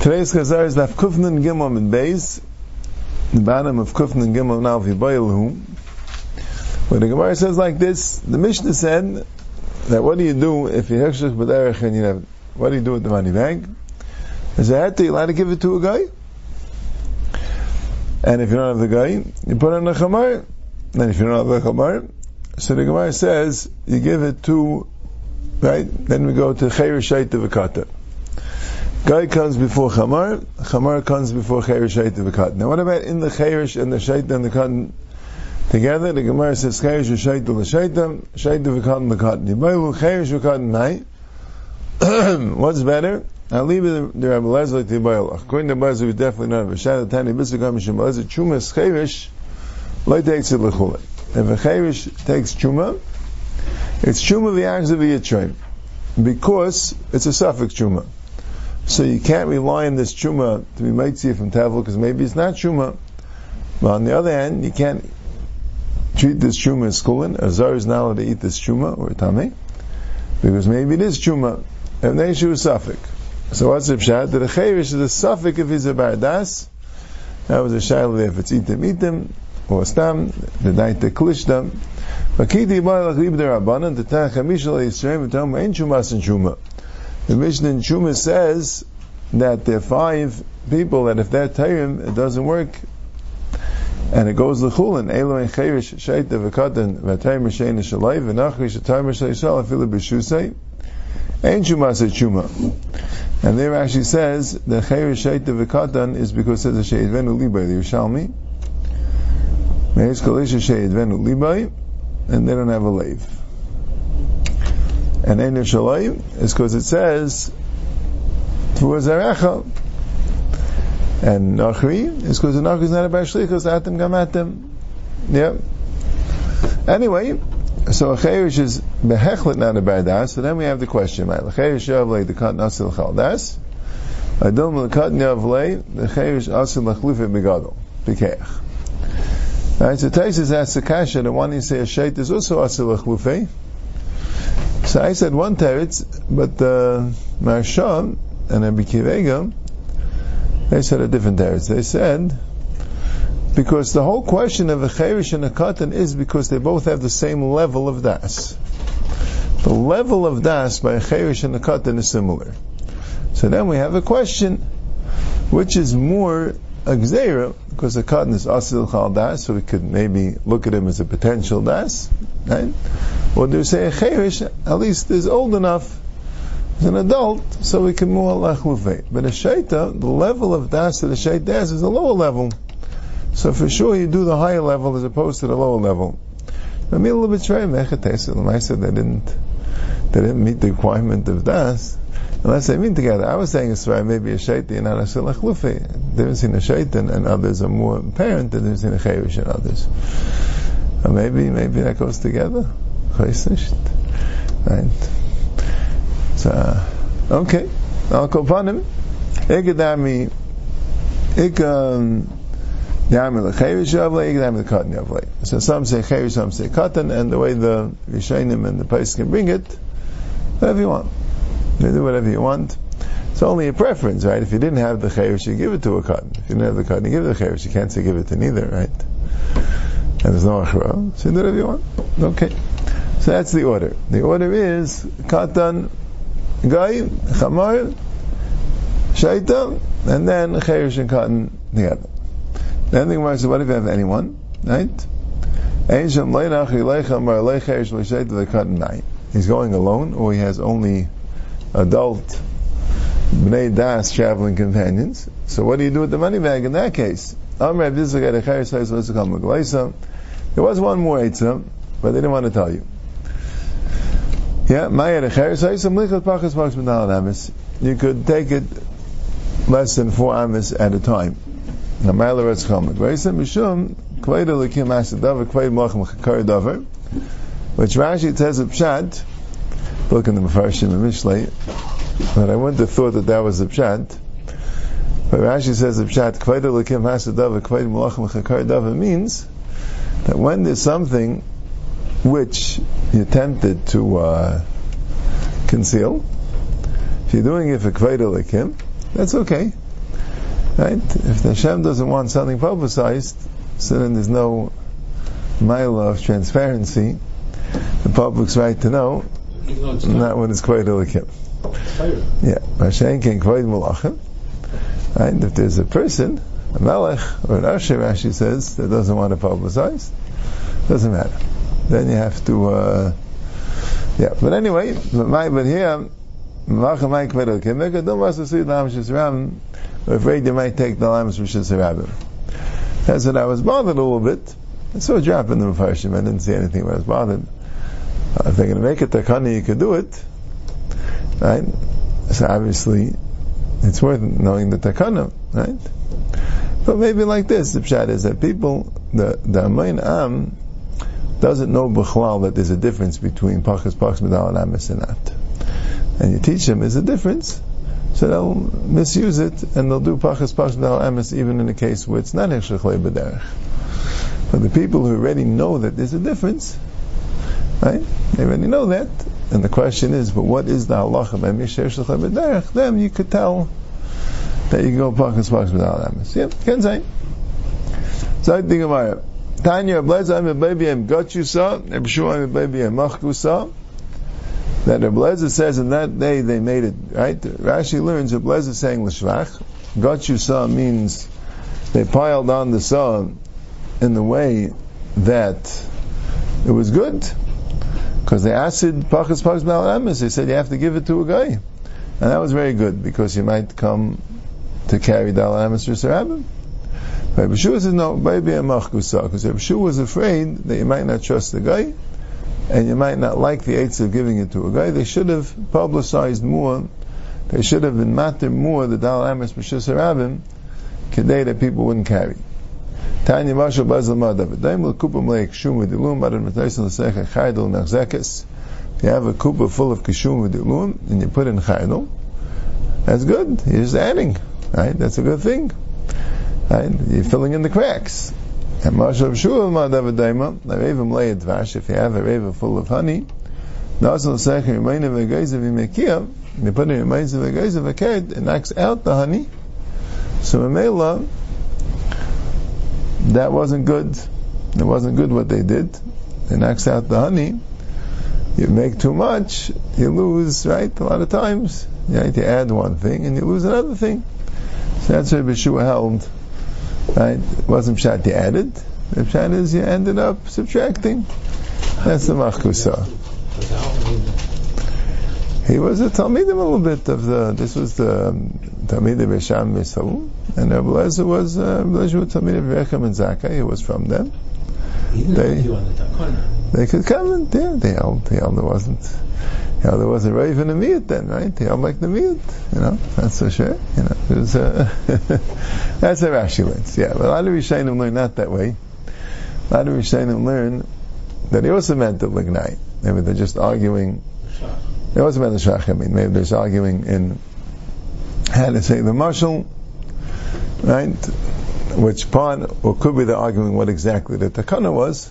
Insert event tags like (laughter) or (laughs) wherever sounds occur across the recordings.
Today's Chazar is Daf Kufnan Gimel in Beis, the bottom of Kufnan Gimel now Vibayilhu. Where the Gemara says like this, the Mishnah said that what do you do if you hekshach b'derech and you have, what do you do with the money bag? Is a hat, you allowed to give it to a guy? And if you don't have the guy, you put it on a chamar. And if you don't have the chamar, so the Gemara says, you give it to, right? Then we go to Chayr Shait V'kata. Guy comes before Chamar, Chamar comes before Chayr Shait V'kata. Now what about in the Chayr and the Shait and the Katan together? The Gemara says Chayr Shait L'Shaitam, Shait V'kata L'Katan. Yibaylu Chayr V'kata Nai. (clears throat) What's better? I'll leave it the Rabbi Lezer to Yibaylu. According to Lezer, we definitely know. V'shat Tani B'sukam Mishim Lezer, Chumas Chayrish, Lo takes it L'chulei. If a Chayrish takes Chuma, it's Chuma V'yarz V'yitzrayim. Because it's a suffix Chuma. So you can't rely on this Chuma to be Maitzi from Tevel, because maybe it's not Chuma. But on the other hand, you can't treat this Chuma as Kulin. A Zar is not allowed to eat this Chuma, or Tame, because maybe it is Chuma. And then she was suffix. So what's the pshat? That a Chayrish is a suffix if he's a Bardas. That was a Shaila if it's Itim Itim, or Stam, the night the Klishtam. Vakiti Balach Lib Rabbanan, the Tach Hamishal Yisrael, V'tam Ein Chumas and Chuma. The Mishnah in Chuma says that there are five people that if they're Tayrim, it doesn't work. And it goes l'chulin, Elo en chayrish shaita v'katan v'tayim m'shein shalai v'nachri shatayim m'shein shalai afilu b'shusay Ein Chuma says Chuma. And there actually says the chayrish shaita v'katan is because it says a she'edvenu libay, the Yerushalmi. Me'ez kolisha she'edvenu libay, and they don't have a lave. And Ein Shalai is because it says Tvua Zarecha. And Nachri is because the Nachri is not a Bashlichas Atim Gamatim. Yep. Anyway, so a Chayrish is Behechlet not a Bardas, so then we have the question, right? Chayrish Yavlei, the Kat Nasil Chaldas. Adom Lekat Yavlei, the Chayrish Asil Lachlufe Begadol. Bekeach. Right, so Taisus asks the Kasha, the one you say a Sheit is also Asil Lachlufe. So I said one teretz, but uh, Marsham and Rabbi Kivega, they said a different teretz. They said because the whole question of a cherish and a katan is because they both have the same level of das. The level of das by a cherish and a katan is similar. So then we have a question, which is more a gzeira, because the cotton is asil chal das, so we could maybe look at him as a potential das, right? Or do we say a cherish, at least is old enough as an adult, so we can move Allah But a shaita, the level of das that a shaita has is a lower level. So for sure you do the higher level as opposed to the lower level. I mean a little bit strange, I said they didn't, they didn't meet the requirement of das. Unless they mean together. I was saying it's right, maybe a shaitan and not a shilach lufi. They've seen a shaitan and others are more apparent than they've seen a chayrish and others. Or maybe, maybe that goes together. Right? So, uh, okay. I'll go upon him. Ikadami, ikam, um, Yamil chayrish yavle, ikadami the cotton yavle. So some say chayrish, some say cotton, and the way the Rishonim and the place can bring it, whatever you want. You do whatever you want. It's only a preference, right? If you didn't have the chayrish, you give it to a cotton. If you didn't have the cotton, you give it the chayrish. You can't say give it to neither, right? And there's no achra, so you do whatever you want. Okay. So that's the order. The order is katan, guy, chamar, shaita, and then chayrish and cotton together. Then the Gemara says, what if you have anyone, right? He's going alone, or he has only adult bnei das traveling companions. So what do you do with the money bag in that case? There was one more Eitzah, but they didn't want to tell you. Yeah, you could take it less than four amis at a time. Which Rashi says a pshat, look in the Mefarshim and Mishlei, but I wouldn't have thought that that was the pshat. But Rashi says the pshat, Kvayda Lakim Hasadava, Chakar means that when there's something which you're tempted to uh, conceal, if you're doing it for Kvayda Lakim, that's okay. Right? If the Hashem doesn't want something publicized, so then there's no mile of transparency. The public's right to know, not when it's quite ilikim. Yeah, Hashem can quite malachim. Right? If there's a person, a melech or an usher, Rashi says, that doesn't want to publicize, doesn't matter. Then you have to, uh, yeah. But anyway, but here, Malachim might quit okay. Make a dumb was to see the Amish Ram. We're afraid they might take the Rishis Rabbim. That's what I was bothered a little bit. I saw a drop in the Mepharshim. I didn't see anything I was bothered. If they're going to make it takana, you could do it. Right? So obviously, it's worth knowing the takana, right? But maybe like this, the pshat is that people, the, the Amain Am, doesn't know b'chlal that there's a difference between pachas, pachas, medal, and amis and. And you teach them there's a difference, so they'll misuse it and they'll do pachas, pachas, medal, amis even in a case where it's not hechshech b'derech. But the people who already know that there's a difference, right? They already know that. And the question is, but what is the halacha? Them you could tell that you can go pachas, pachas, medal, amis. Yeah, can say. So I think about it. Tanya Ablezer Amibabiam Gochusa, Ebshua Amibabiam Machkusa. That Ablezer says in that day they made it, right? Rashi learns Ablezer saying L'shvach. Gochusa means they piled on the saw in the way that it was good. Because they asked Pachas Pachas Malamis, they said you have to give it to a guy. And that was very good because you might come to carry Dalamis or Sarabim. Rabbi Shua says no, maybe a machkusa, because Rabbi was afraid that you might not trust the guy, and you might not like the eights of giving it to a guy. They should have publicized more. They should have been matter more the dal amis b'shus harabim, today that people wouldn't carry. Tanya Mashal Bazal Madav. Daim l'kupam leik shum v'dilum, adon matayis l'secha chaydol nachzekes. If you have a kupa full of kishum v'dilum, and you put in chaydol, that's good. You're just adding, right? That's a good thing. Right? You're filling in the cracks. And Mashav Shul Madavadaima, Ravim lay Dvash, if you have a reva full of honey, Nasal Sech Remaina Vegaiza Vimekia, you put in Remaina Vegaiza Veked, it knocks out the honey. So Mamela, that wasn't good. It wasn't good what they did. They knocks out the honey. You make too much, you lose, right? A lot of times. You have to add one thing and you lose another thing. So that's why Beshua held Right? It wasn't pshat you added. The pshat is you ended up subtracting. That's the machkusa. He was a Talmidim a little bit of the, this was the um, Talmid of Esham Misalu, and Rabbi Lezer was, uh, Rabbi Lezer was Talmid of Rechem and Zakkai, he was from them. They, they could come and, yeah, they held, they held, there wasn't, you know, there wasn't Raven and Miyat then, right? They held like the Miyat, you know, that's for sure, you know, it was, uh, (laughs) that's a Rashi learns, yeah, but a lot of Rishayim learn not that way. A lot of Rishayim learn that he also meant the Lignite. Maybe they're just arguing, it wasn't meant the Shach, I mean, maybe they're just arguing in how to say the marshal, right? Which part, or could be they're arguing what exactly the takana was,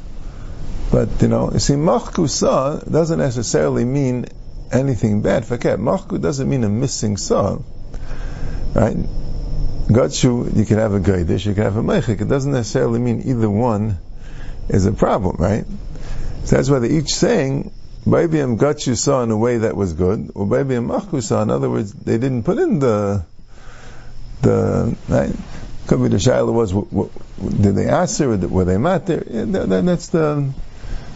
but you know, you see, machkusa doesn't necessarily mean anything bad. Forget, machku doesn't mean a missing saw, right? Gatshu, you can have a gaidish, you can have a mechik. It doesn't necessarily mean either one is a problem, right? So that's why each saying, I'm saw in a way that was good, or I'm saw. In other words, they didn't put in the the right. Could be the shaila was, did they answer, or were they matter? That's the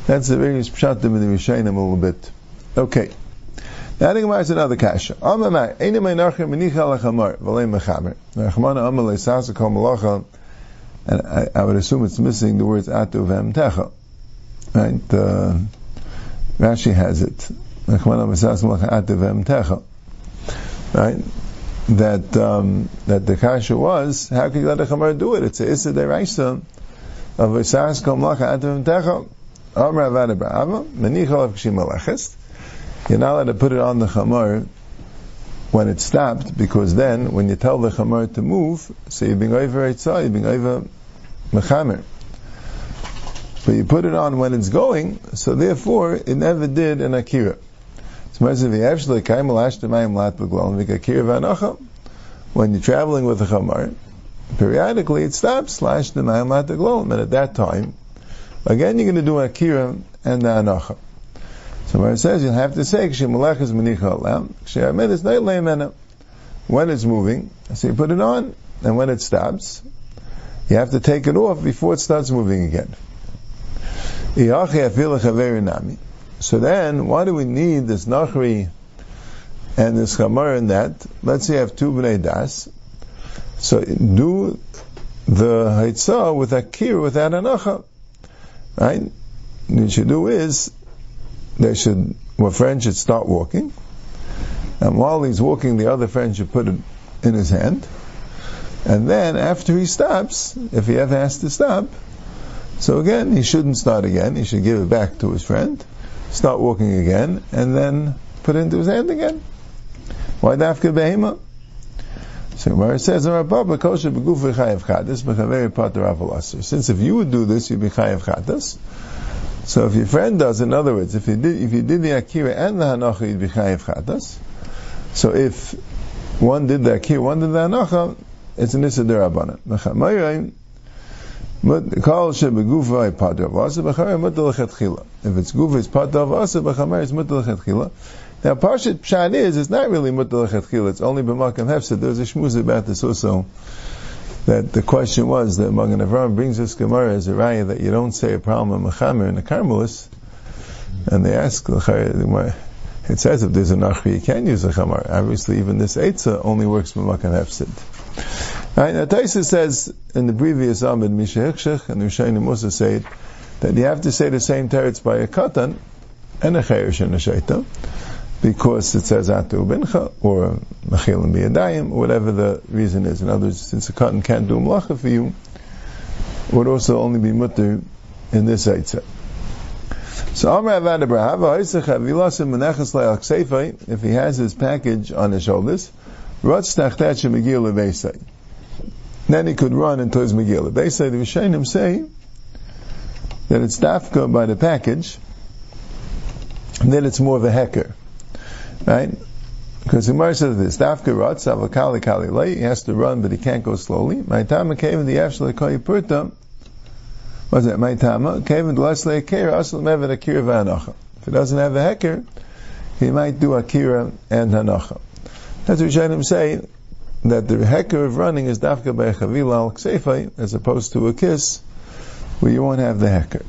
that's the various pshatim in the Rishayim a little bit. Okay. Now, I think about another kasha. Amamai, Eini meinachem menicha lachamar, v'lei mechamer. Rachmana amalei sasa kol malacha, and I, I, would assume it's missing the words atu v'emtecha. Right? Uh, Rashi has it. Right? That, um, that the kasha was, how let a chamar do it? It's a issa deraisa of a sas kol malacha atu v'emtecha. You're not allowed to put it on the chamor when it stopped, because then, when you tell the chamor to move, so you're being over Eitzah, you're being over Mechamer. But you put it on when it's going, so therefore, it never did an Akira. So when you're traveling with a chamar, periodically it stops, slash the nine glow. And at that time, again you're going to do an akira and the anacha. So where it says you'll have to say When it's moving, so you put it on, and when it stops, you have to take it off before it starts moving again. So then, why do we need this nachri and this chamar and that? Let's say you have two bnei das. So do the haitzah with a kir without anacha. Right? What you should do is, they should, one friend should start walking, and while he's walking, the other friend should put it in his hand, and then after he stops, if he ever has to stop, so again, he shouldn't start again. He should give it back to his friend, start walking again, and then put it into his hand again. Why dafka behema? So it says, Since if you would do this, you'd be chayav chatas. So if your friend does, in other words, if you did, if you did the akira and the hanacha, you'd be chayav chatas. So if one did the akira, one did the hanacha, it's an issa derabana. If it's gufa, it's part of asa, b'chamer is mutal lechatchila. Now, Parshat Pshat is, it's not really mutal it's only b'makam hefsed. There's a shmuz about this also, that the question was that Magen Avram brings this Gemara as a raya that you don't say a problem of mechamer in the Carmelis, and they ask, it says if there's a nachri, you can use a chamar. Obviously, even this eitzah only works b'makam hefsed. Right, now Taisa says in the previous Amid Misha and the Rishayim also say that you have to say the same teretz by a katan and a chayrish and a shaita, because it says atu bincha, or machil and biyadayim, whatever the reason is. In other words, since a katan can't do mlacha for you, would also only be mutter in this eitzah. So Amr Avad Abrahava, if he has his package on his shoulders, Ratz Tachtach Megil. Then he could run into his Megillah. They say, the Rishonim say, that it's dafka by the package, and then it's more of a hecker. Right? Because the Gemara says this, dafka ratz, avakali kali lay, he has to run, but he can't go slowly. My tama came in the yafshla koyi purta, what's that, my tama, came in the lesle akira, asal mevet akira v'anacha. If he doesn't have a hecker, he might do akira and hanacha. That's what Rishonim say, that the hecker of running is dafka by a chavila al ksefai, as opposed to a kiss, where you won't have the hecker.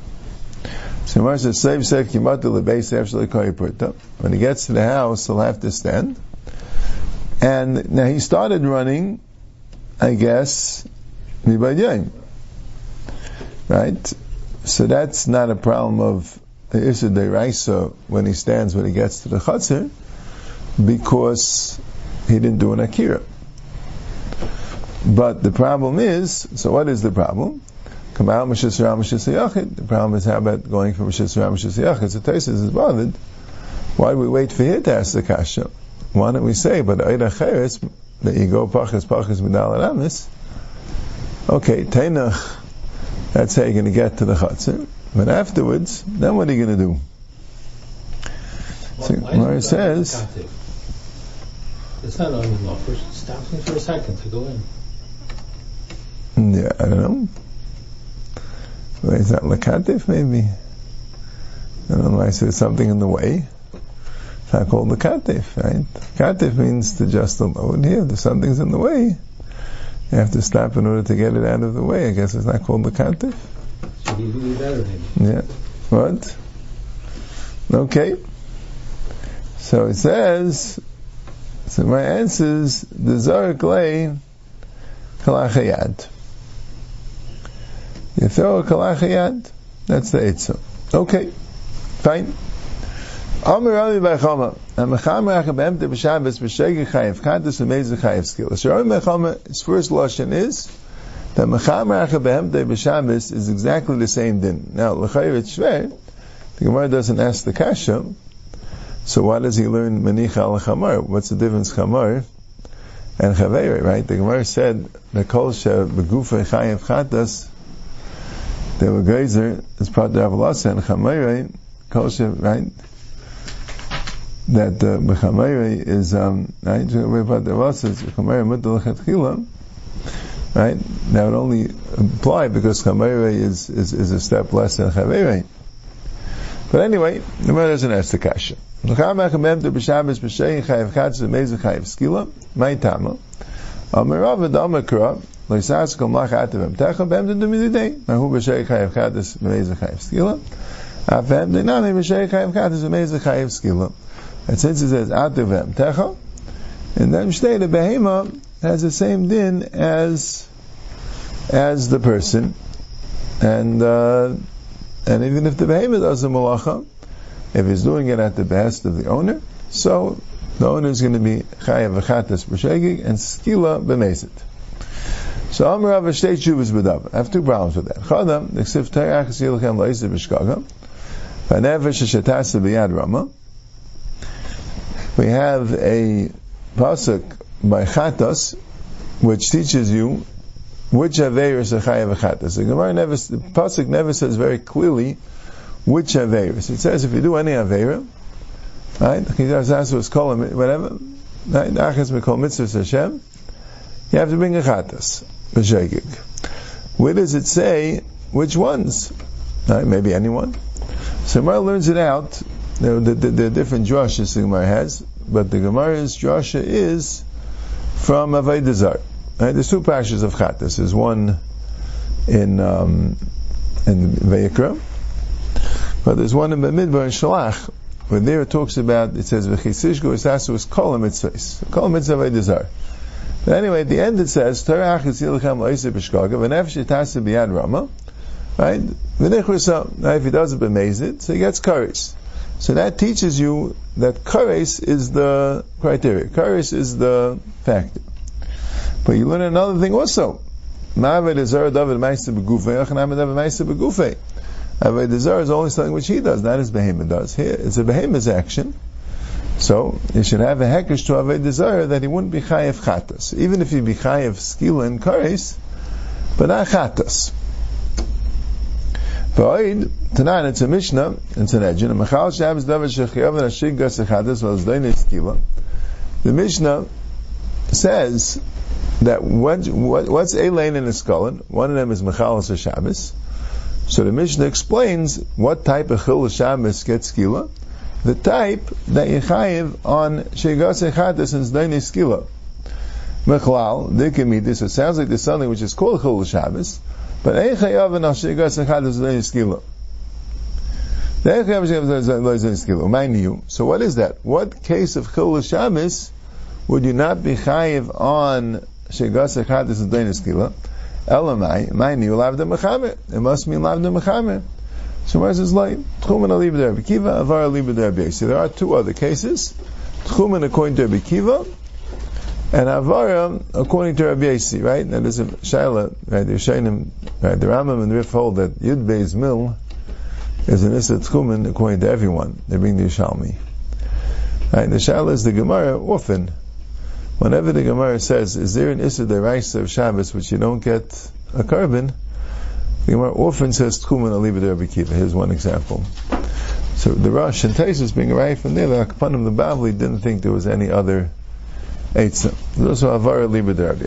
So Mar says, save sek kimatu lebeis after When he gets to the house, he'll have to stand. And now he started running, I guess, mibayayim. Right? So that's not a problem of the Issa Raisa when he stands when he gets to the Chatzir, because he didn't do an Akira. But the problem is, so what is the problem? The problem is how about going from Mishis Ram Mishis Yachid? So Taisus is bothered. Why do we wait for here to ask the kasha? Why don't we say, but Eida Cheres, that you go Pachas Pachas Midal Aramis? Okay, Tainach, that's how you're going to get to the Chatzim. But afterwards, then what are you going to do? So, Mara says, it's not only law. First, stop me for a second to go in. Yeah, I don't know. Is that lakatif maybe? I don't know. I said something in the way. It's not called lakatif, right? Lakatif means to just the load. Here, if something's in the way, you have to stop in order to get it out of the way. I guess it's not called lakatif. Should you do better Yeah. What? Okay. So it says, so my answer is, the Zorik lay kalachayad. You throw a kalachayad, that's the etzah. Okay, fine. Amir Rami Bechama, and Mechama Achabem de B'Shabbos B'Shegeg Chayev Kantas Amazing Chayev skill. Rami Bechama, his first lashon is that Mechama Achabem de B'Shabbos is exactly the same din. Now, L'chayev it's shver, the Gemara doesn't ask the kasha, so why does he learn Manicha al Chamar? What's the difference Chamar and Chaveir, right? The Gemara said, the Kol She Begufa Chayev Chatas the were geyser is part of Avalasa and Chamayre, Kosher, right? That uh, B'Chamayre is, um, right? We're part. Right? That would only apply because Chameire is, is, is a step less than Chaveire. But anyway, the Gemara doesn't ask the kasha. Damakra, techa, bem chayev b'meiz chayev skila. B'shei chayev b'meiz chayev skila. And since it says atavem techa, and then shtei the behema has the same din as as the person, and uh, and even if the behemoth does the malacha, if he's doing it at the behest of the owner, so the owner is going to be chayav v'chatas b'shegig and skila b'mezit. So Amar Rav Shtei Shuvas B'dav. I have two problems with that. Chadam, the Ksiv Terach Yilchem Lo'isid B'shkaga, V'nevesh Shetasa B'yad Rama. We have a pasuk by Chatas, which teaches you which Averis are Chayav Chatas. The Gemara never, the pasuk never says very clearly which Averis. It says if you do any Avera, right, whatever, right, Achas Mikol Mitzvah Hashem, you have to bring a Chatas, Where does it say which ones? Right, maybe anyone. So Gemara learns it out. You know, the, the, the different drushes the Gemara has, but the Gemara's drasha is from Avodah Right? There's two pashas of Chatas. There's one in um, in Vayikra, but there's one in Bamidbar and Shalach, where there it talks about, it says, V'chisishgu isasu is kol mitzvahs. Kol mitzvah v'edizar. But anyway, at the end it says, Torah is yilchem lo'isa b'shkaga, v'nefesh yitasa rama, right? V'nechrusa, now if he does it b'mezit, so he gets kares. So that teaches you that kares is the criteria. Kares is the factor. But you learn another thing also. Ma'aved Zara David Meister Begufei, Achanam David Meister Begufei. Avodah Zarah is only something which he does, not his behemoth does. Here, it's a behemoth's action. So, he should have a hekesh to Avodah desire that he wouldn't be chayev chatas. Even if he be chayev skila and kares, but not chatas. V'oid, tonight it's a Mishnah, it's an Ejin, Mechal Shabbos David Shechiyav and Ashig Gas Echadas, was Skila. The Mishnah says that what, what, what's Elaine and Eskolin? One of them is Mechalas Shabbos. So the Mishnah explains what type of Chil Shabbos gets Skila. The type that you Yechayiv on Shegas Echadas and Zdaini Skila. Mechlal, Dikimidis, it sounds like there's something which is called Chil Shabbos, but Eichayav and Shegas Echadas Zdaini Skila. So what is that? What case of Chil Shabbos would you not be chayiv on shegas echadis and deinis kila. Elamai, my new lavda mechamer. It must mean lavda mechamer. So where is this light? Tchumen aliv der Bekiva, avar aliv der Beisi. There are two other cases. Tchumen according to Bekiva, and Avara um, according to Rabbi Yasi, right? Now there's a Shaila, right? They're Shainim, right? The Rambam and the Rif hold that Yud Beis Mil is an Issa Tchumen according to everyone. They bring the Yishalmi. Right? The Shaila is the Gemara often Whenever the Gemara says, is there an Issa Deraisa of Shabbos which you don't get a carbon, the Gemara often says Tchumen Aliba Rabbi Kiva. Here's one example. So the Rosh and Taisus being right from there, the Akpanim, the Bavli didn't think there was any other Eitzim. There's also Avar Aliba Rabbi